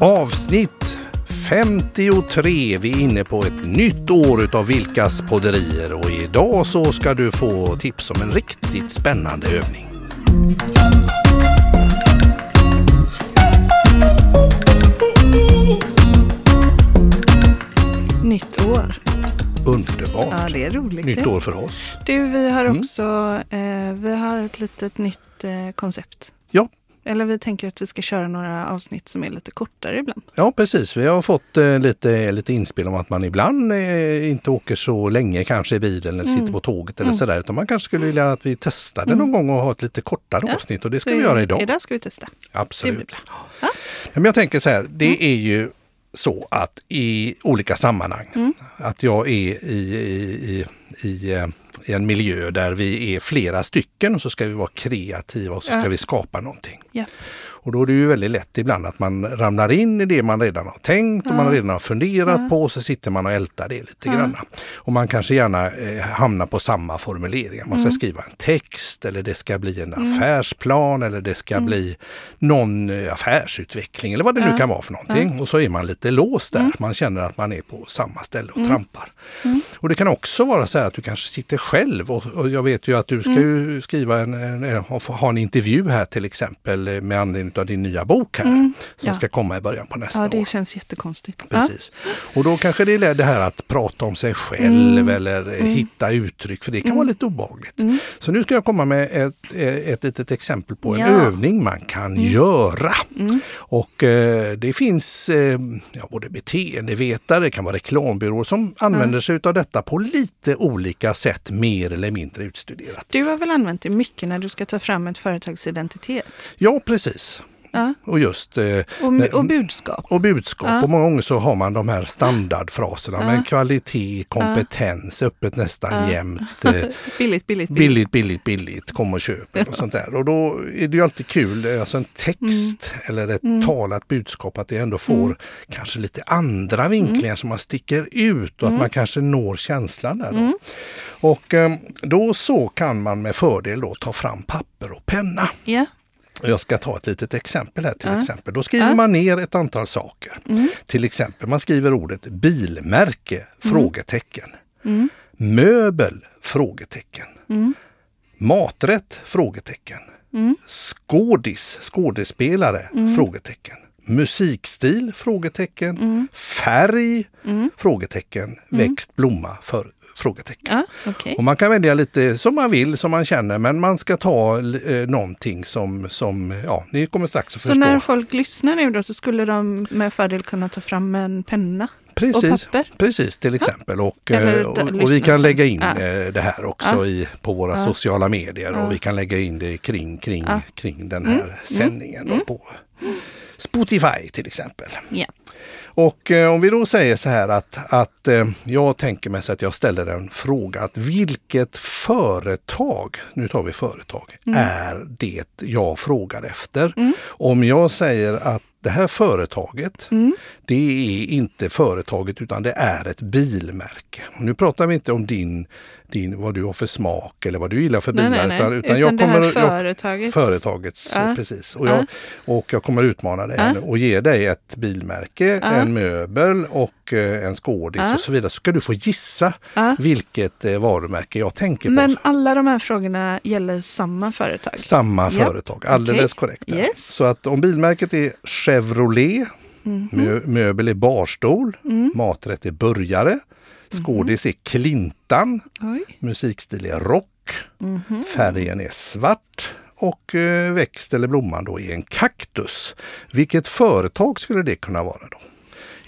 Avsnitt 53. Vi är inne på ett nytt år utav Vilkas podderier och idag så ska du få tips om en riktigt spännande övning. Nytt år. Underbart! Ja, det är roligt. Nytt det. år för oss. Du, vi har Mm. också eh, vi har ett litet nytt eh, koncept. Eller vi tänker att vi ska köra några avsnitt som är lite kortare ibland. Ja precis, vi har fått eh, lite, lite inspel om att man ibland eh, inte åker så länge kanske i bilen eller Mm. sitter på tåget eller Mm. sådär. Utan man kanske skulle vilja att vi testade Mm. någon gång och ha ett lite kortare Ja, avsnitt och det ska Så vi göra idag. Idag ska vi testa. Absolut. Ja, Men jag tänker så här, det är ju så att i olika sammanhang, Mm. att jag är i, i, i, i, eh, i en miljö där vi är flera stycken och så ska vi vara kreativa och så ska Ja. vi skapa någonting. Ja. Och då är det ju väldigt lätt ibland att man ramlar in i det man redan har tänkt och man redan har funderat på och så sitter man och ältar det lite Ja. grann. Och man kanske gärna eh, hamnar på samma formuleringar. Man ska Mm. skriva en text eller det ska bli en affärsplan eller det ska bli någon eh, affärsutveckling eller vad det nu Mm. Kan vara för någonting. Och så är man lite låst där. Mm. Man känner att man är på samma ställe och Mm. trampar. Mm. Och det kan också vara så här att du kanske sitter själv och, och jag vet ju att du ska ju skriva en, en, en, ha en intervju här till exempel eh, med anledning av din nya bok här Mm. som Ja. ska komma i början på nästa Ja, år. det känns jättekonstigt. Ja. Precis. Och då kanske det är det här att prata om sig själv Mm. eller Mm. hitta uttryck för det kan Mm. vara lite obehagligt. Mm. Så nu ska jag komma med ett, eh, ett litet exempel på en Ja. övning man kan göra. Mm. Och eh, det finns eh, ja, både beteendevetare, det kan vara reklambyråer som använder sig av detta på lite olika sätt, mer eller mindre utstuderat. Du har väl använt det mycket när du ska ta fram ett företags identitet? Ja, precis. Ja. Och just eh, Och, Nej, och budskap? och budskap. Ja. Och många gånger så har man de här standardfraserna Ja. med kvalitet, kompetens, öppet nästan jämt. Eh, Billigt, billigt, billigt. billigt, billigt, billigt, kom och köp och sånt där. Och då är det ju alltid kul, eh, alltså en text eller ett Mm. talat budskap, att det ändå får Mm. kanske lite andra vinklingar som man sticker ut och att Mm. man kanske når känslan där. Då. Mm. Och eh, då så kan man med fördel då ta fram papper och penna. Ja. Jag ska ta ett litet exempel här till Ja. exempel. Då skriver Ja. man ner ett antal saker. Mm. Till exempel man skriver ordet bilmärke? Frågetecken. Mm. Möbel? Frågetecken. Mm. Maträtt? Frågetecken. Mm. Skådis? Skådespelare? Mm. Frågetecken. Musikstil? Frågetecken. Mm. Färg? Mm. Frågetecken. Växt, blomma? För, frågetecken. Ja, okej. Och man kan välja lite som man vill, som man känner, men man ska ta eh, någonting som, som, ja, ni kommer strax att Så förstå. när folk lyssnar nu då så skulle de med fördel kunna ta fram en penna Precis, och papper? precis till exempel. Och, Eller eh, och, och vi kan lägga in Ja. eh, det här också Ja. i, på våra Ja. sociala medier Ja. och vi kan lägga in det kring, kring, Ja. kring den här Mm. sändningen Mm. på Spotify till exempel. Ja. Och eh, om vi då säger så här att, att eh, jag tänker mig så att jag ställer en fråga att vilket företag, nu tar vi företag, Mm. är det jag frågar efter? Mm. Om jag säger att det här företaget, Mm. det är inte företaget utan det är ett bilmärke. Nu pratar vi inte om din, din, vad du har för smak eller vad du gillar för Nej, bilar. nej, nej. Utan, utan Utan jag kommer, jag, företagets- företagets. Ja. Precis. Och Ja. jag, och jag kommer utmana dig Ja. och ge dig ett bilmärke, en möbel och eh, en skådis och så vidare. Så ska du få gissa vilket eh, varumärke jag tänker på. Men alla de här frågorna gäller samma företag? Samma företag, alldeles Okej. korrekt. Yes. Så att om bilmärket är Chevrolet, Mhm. mö, möbel är barstol, Mm. maträtt är burgare, skådis är Clintan, Oj. musikstil är rock, Mhm. färgen är svart och eh, växt eller blomman då är en kaktus. Vilket företag skulle det kunna vara då?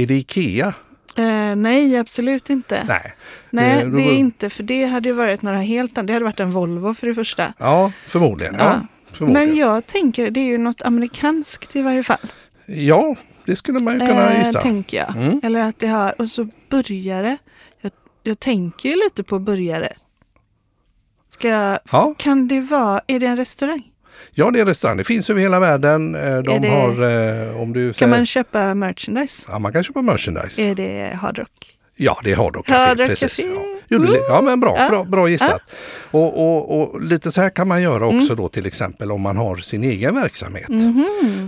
Är det Ikea? Eh, nej, absolut inte. Nej. Nej, Eh, då- det är inte, för det hade ju varit några helt andra. Det hade varit en Volvo för det första. Ja, förmodligen. Ja, Ja. förmodligen. Men jag tänker, det är ju något amerikanskt i varje fall. ja det skulle man ju kunna Eh, gissa. tänker jag. Mm. Eller att det har, och så burgare. Jag, jag tänker ju lite på burgare. Ska jag, Ja. kan det vara, är det en restaurang? Ja, det är restaurang. Det finns över hela världen. Eh, De det- har, eh, om du Kan säger, man köpa merchandise? ja, man kan köpa merchandise. Är det Hard Rock? Ja, det är Hard Café. Precis. Café. Ja. Ja men bra, Ja. bra, bra gissat. Och, och, och lite så här kan man göra också då till exempel om man har sin egen verksamhet.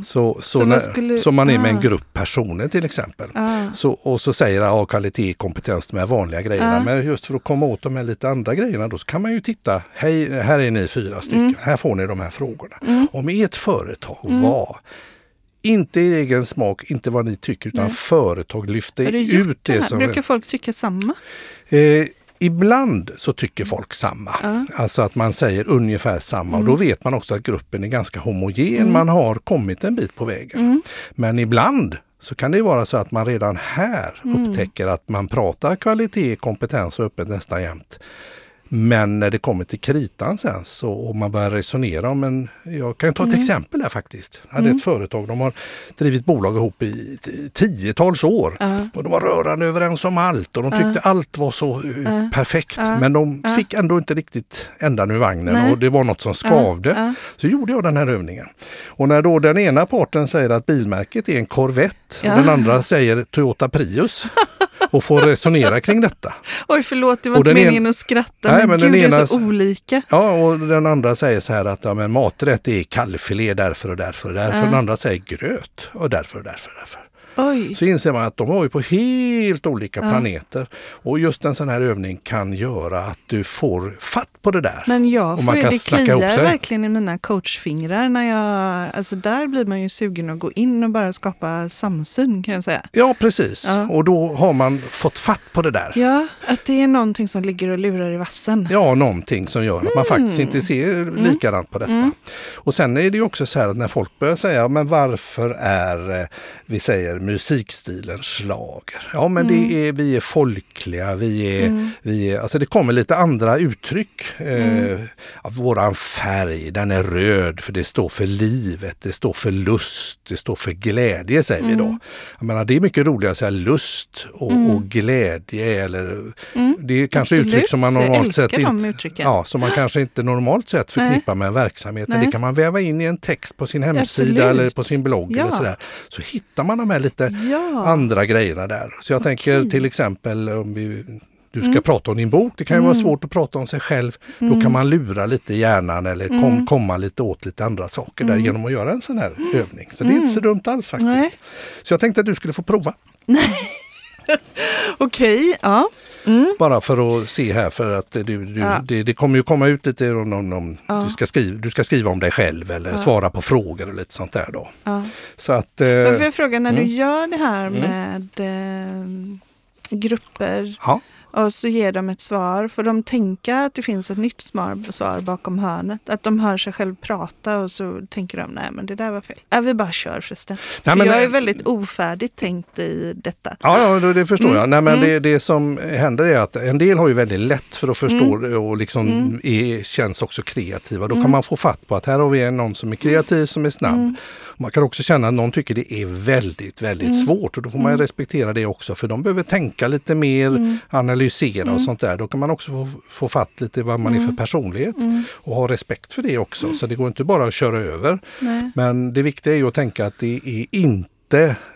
Så, så, Så man när, skulle- så man är med en ah. grupp personer till exempel. Ah. Så, och så säger ja, kvalitet, kompetens, de här vanliga grejerna. Ja. Men just för att komma åt de här lite andra grejerna då så kan man ju titta, hej, här är ni fyra stycken, Mm. här får ni de här frågorna. Om ert företag var inte er egen smak, inte vad ni tycker, utan företag lyfter ut det som... Brukar folk tycka samma? Eh, ibland så tycker folk samma. Alltså att man säger ungefär samma och då vet man också att gruppen är ganska homogen. Man har kommit en bit på vägen. Men ibland så kan det vara så att man redan här upptäcker att man pratar kvalitet, kompetens och öppet nästan jämt. Men när det kommer till kritan sen så och man börjar resonera om en, jag kan ta ett exempel här faktiskt. Jag hade ett företag, de har drivit bolag ihop i tiotals år. Och de var rörande överens om allt och de tyckte allt var så eh, perfekt. Men de fick ändå inte riktigt ändan ur vagnen Nej. och det var något som skavde. Så gjorde jag den här övningen. Och när då den ena parten säger att bilmärket är en Corvette och den andra säger Toyota Prius och får resonera kring detta. Oj, förlåt, det var Och inte den en- meningen att skratta, Nej, men, men gud, den det är ena- så olika. Ja, och den andra säger så här att ja, men maträtt är kalvfilé därför och därför och därför. Den andra säger gröt och därför och därför och därför. Oj, Så inser man att de var ju på helt olika planeter. Och just en sån här övning kan göra att du får fatt på det där. men jag och får man ju, kan det kliar verkligen i mina coachfingrar när jag, alltså där blir man ju sugen att gå in och bara skapa samsyn kan jag säga. Ja, precis. Ja. Och då har man fått fatt på det där. Ja, att det är någonting som ligger och lurar i vassen. Ja, någonting som gör att man faktiskt inte ser likadant på detta. Och sen är det ju också så här att när folk börjar säga, men varför är, eh, vi säger musikstilen slager? Ja, men det är, vi är folkliga, vi är, vi är, alltså det kommer lite andra uttryck. Eh, att våran färg, den är röd för det står för livet, det står för lust, det står för glädje säger vi då. Jag menar, det är mycket roligare att säga lust och, och glädje eller det är kanske Absolut, uttryck som man normalt sett inte, ja, som man kanske inte normalt sett förknippar med en verksamhet. Men Nej. det kan man väva in i en text på sin hemsida Absolut. eller på sin blogg Ja. eller sådär. Så hittar man de här lite Ja. andra grejerna där. Så jag tänker Okej. till exempel om vi du Mm. ska prata om din bok. Det kan ju vara svårt att prata om sig själv. Då kan man lura lite i hjärnan eller kom, Mm. komma lite åt lite andra saker där genom att göra en sån här övning. Så det är inte så dumt alls faktiskt. Mm. Nej. Så jag tänkte att du skulle få prova. Okej, ja. Bara för att se här för att du, du, Ja. det, det kommer ju komma ut lite om, om, om Ja. du, ska skriva, du ska skriva om dig själv eller svara på frågor och lite sånt där då. ja. Så att... Men Eh, får jag fråga, när du Mm. gör det här med eh, grupper ja. Och så ger de ett svar, får de tänka att det finns ett nytt svar, svar bakom hörnet? Att de hör sig själv prata och så tänker de, nej men det där var fel. Ja, vi bara kör förresten. Nej, För men- jag är väldigt ofärdigt tänkt i detta. Ja, ja det, förstår Mm, jag. Nej, men det, det som händer är att en del har ju väldigt lätt för att förstå Mm. och liksom är, känns också kreativa. Då kan man få fatt på att här har vi någon som är kreativ, som är snabb. Mm. Man kan också känna att någon tycker det är väldigt, väldigt Mm. svårt och då får man ju respektera det också för de behöver tänka lite mer, Mm. analysera och sånt där. Då kan man också få, få fatt lite vad man är Mm. för personlighet och ha respekt för det också. Så det går inte bara att köra över. Nej. Men det viktiga är ju att tänka att det är inte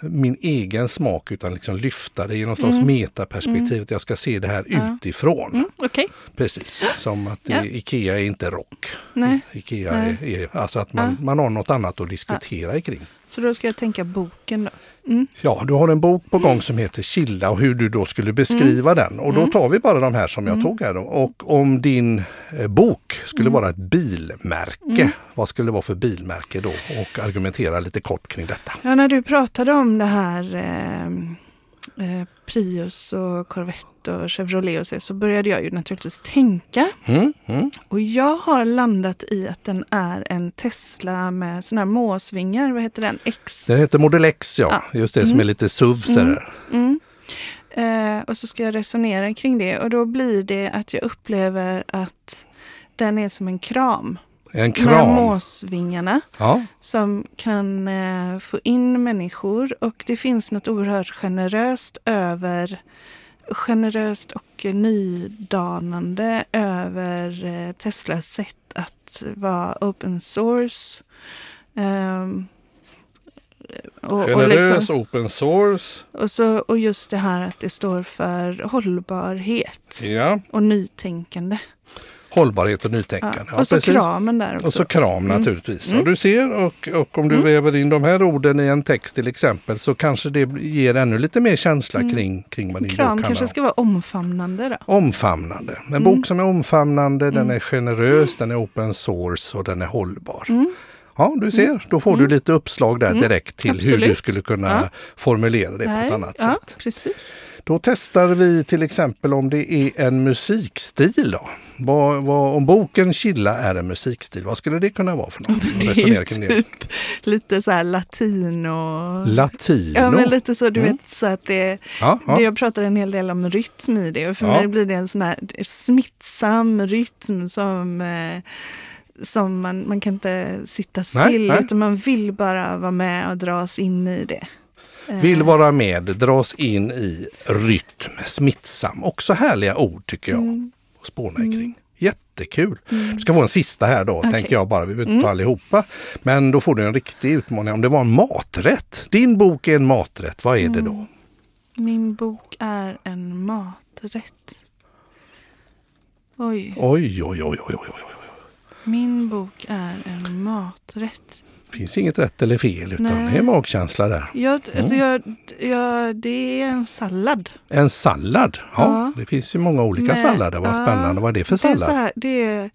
min egen smak utan liksom lyfta det i någon slags metaperspektiv. Att jag ska se det här Ja. utifrån. Mm, Okej, Precis, som att Ja. Ikea är inte rock. Nej. Ikea Nej. Är, är alltså att man, man har något annat att diskutera kring. Så då ska jag tänka boken då. Mm. Ja, du har en bok på gång som heter Chilla och hur du då skulle beskriva den. Och då tar vi bara de här som jag tog här då. Och om din eh, bok skulle vara ett bilmärke, vad skulle det vara för bilmärke då? Och argumentera lite kort kring detta. Ja, när du pratade om det här eh, eh, Prius och Corvette och Chevrolet och så, så började jag ju naturligtvis tänka. Mm, mm. Och jag har landat i att den är en Tesla med sådana här måsvingar. Vad heter den? X. Den heter Model X ja, Ja. just det som är lite SUV sådär. Mm. Eh, och så ska jag resonera kring det och då blir det att jag upplever att den är som en kram. En kram. måsvingarna. Ja, som kan eh, få in människor och det finns något oerhört generöst över generöst och nydanande över eh, Teslas sätt att vara open source. Ehm, och, Generös, och, liksom, open source. och, så, och just det här att det står för hållbarhet Ja, och nytänkande. Hållbarhet och nytänkande. Ja, och så precis. kramen där också. Och så kram Mm. naturligtvis. Mm. Och du ser, och, och om du Mm. väver in de här orden i en text till exempel så kanske det ger ännu lite mer känsla Mm. kring, kring vad din bok Kram kanske om. ska vara omfamnande då. Omfamnande. En Mm. bok som är omfamnande, den Mm. är generös, den är open source och den är hållbar. Ja, du ser, då får du lite uppslag där direkt till hur du Absolut. skulle kunna Ja. formulera det på ett annat ja, sätt. precis. Då testar vi till exempel om det är en musikstil. Då. Vad, vad, om boken Chilla är en musikstil, vad skulle det kunna vara för något? Det är ju typ lite så här latino. Latino. Ja, men lite så, du Mm. vet, så att det, ja, ja. jag pratar en hel del om rytm i det och för Ja. mig blir det en sån här smittsam rytm som, eh, som man, man kan inte sitta Nej, still nej. utan man vill bara vara med och dras in i det. Vill vara med, dras in i rytm, smittsam. Också härliga ord tycker jag Mm. att spåna kring. Mm. Jättekul. Mm. Du ska få en sista här då, Okej. tänker jag bara. Vi behöver inte Mm. ta allihopa. Men då får du en riktig utmaning. Om det var en maträtt. Din bok är en maträtt. Vad är det då? Mm. Min bok är en maträtt. Oj, oj, oj, oj, oj, oj. oj. min bok är en maträtt. Finns inget rätt eller fel utan Nej. det är magkänsla där. Jag, alltså Mm. jag, jag, det är en sallad. En sallad. Ja, Ja. det finns ju många olika Nej, sallader. Vad ja. spännande. Vad är det för Det är så sallad? här, det är,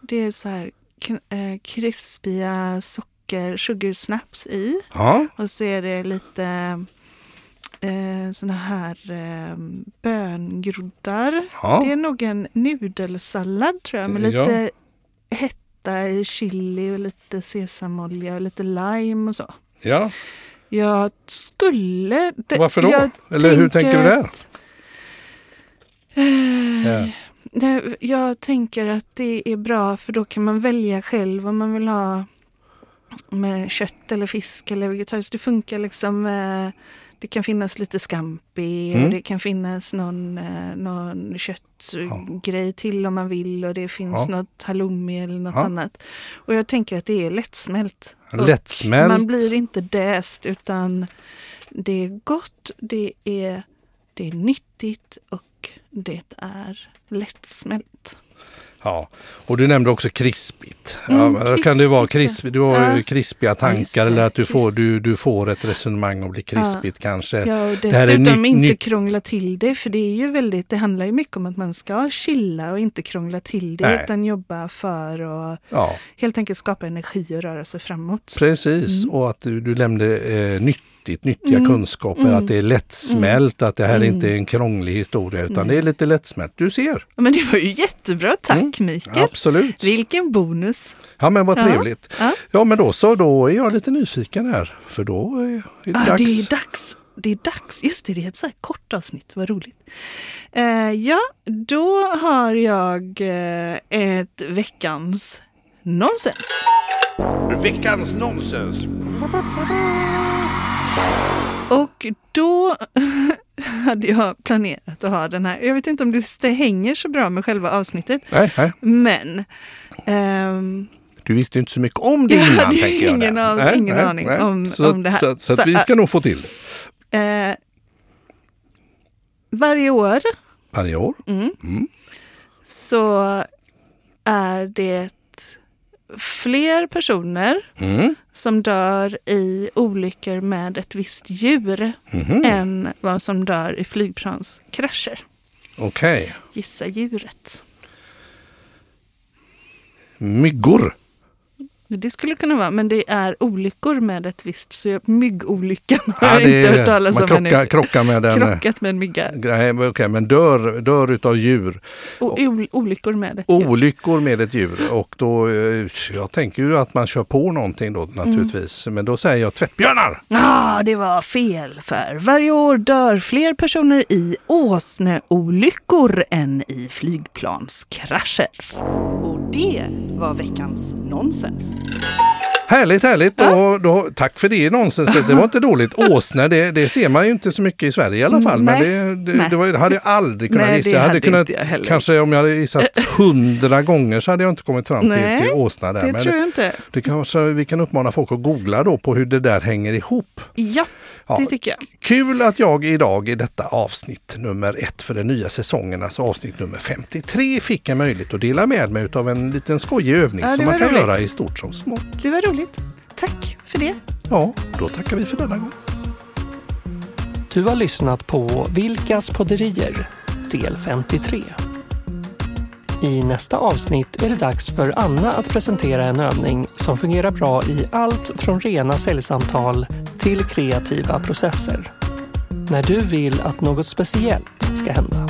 det är så här eh, krispiga socker, sugarsnaps i. Ja, Och så är det lite eh, såna här eh, böngroddar. ja. Det är nog en nudelsallad tror jag med lite hetta i chili och lite sesamolja och lite lime och så. ja. Jag skulle... det- Varför då? Eller hur tänker du där? att- Eh, Ja. Jag tänker att det är bra för då kan man välja själv om man vill ha med kött eller fisk eller vegetariskt. Det funkar liksom. eh, Det kan finnas lite scampi Mm. och det kan finnas någon, eh, någon köttgrej till om man vill och det finns Ja. något halloumi eller något Ja. annat. Och jag tänker att det är lättsmält. Lättsmält. Man blir inte däst utan det är gott, det är, det är nyttigt och det är lättsmält. Ja, och du nämnde också krispigt. Ja, Mm, då kan det vara krispigt. Du har Ja. krispiga tankar det, eller att du får, krisp. du, du får ett resonemang och blir krispigt kanske. Ja, och det här är dessutom nytt- inte nytt- krångla till det för det är ju väldigt, det handlar ju mycket om att man ska chilla och inte krångla till det Nej. utan jobba för och Ja, helt enkelt skapa energi och röra sig framåt. precis. Mm. Och att du, du nämnde eh, nyttigt, nyttiga Mm. kunskaper, Mm. att det är lättsmält, att det här Mm. inte är en krånglig historia utan det är lite lättsmält. Du ser, Men det var ju jättebra, tack Mm, Mikael! absolut. Vilken bonus! Ja men vad trevligt. Ja. Ja men då så, då är jag lite nyfiken här. För då är är det Ah, dags. det är dags. Det är dags. Just det, det är ett så här kort avsnitt. Vad roligt. Eh, ja, då har jag eh, ett veckans nonsens. Veckans nonsens. Och då hade jag planerat att ha den här. Jag vet inte om det- hänger så bra med själva avsnittet. Nej, nej. Men ehm, Du visste inte så mycket om det Jag innan. hade tänker jag ingen där. av- ingen aning om- så, om det här. Så, så, Så, vi äh, ska nog få till det. eh, varje år Varje år. mm, Mm. så är det fler personer Mm. som dör i olyckor med ett visst djur Mhm. än vad som dör i flygplanskrascher. Okej. Gissa djuret. Myggor. Det skulle kunna vara, men det är olyckor med ett visst, så jag- myggolyckan har Ja, jag inte hört talas om krockar, ännu. krockar med en... Krockat med en mygga. Nej, men okej, men dör, dör utav djur. O- ol- olyckor med ett djur. Olyckor med ett djur. Och då, eh, jag tänker ju att man kör på någonting då naturligtvis. Men då säger jag tvättbjörnar. Ja, det var fel. För varje år dör fler personer i åsneolyckor än i flygplanskrascher. Och det var veckans nonsens. Härligt, härligt. Då, då, tack för det nonsenset. Det var inte dåligt. Åsnor, det, det ser man ju inte så mycket i Sverige i alla fall. Mm, men nej. det, det, det, var, det hade jag aldrig kunnat Nej, gissa. Jag hade hade kunnat, kanske om jag hade gissat hundra gånger så hade jag inte kommit fram till, Nej, till åsna där. Det Men tror jag inte. det kanske vi kan uppmana folk att googla då på hur det där hänger ihop. Ja, Ja, det tycker jag. Kul att jag idag i detta avsnitt nummer ett för den nya säsongen, alltså avsnitt nummer 53, fick en möjlighet att dela med mig av en liten skojig övning Ja, som man kan roligt. göra i stort som smått. Det var roligt. Tack för det. Ja, då tackar vi för denna gång. Du har lyssnat på Vilkas podderier, del 53. I nästa avsnitt är det dags för Anna att presentera en övning som fungerar bra i allt från rena säljsamtal till kreativa processer. När du vill att något speciellt ska hända.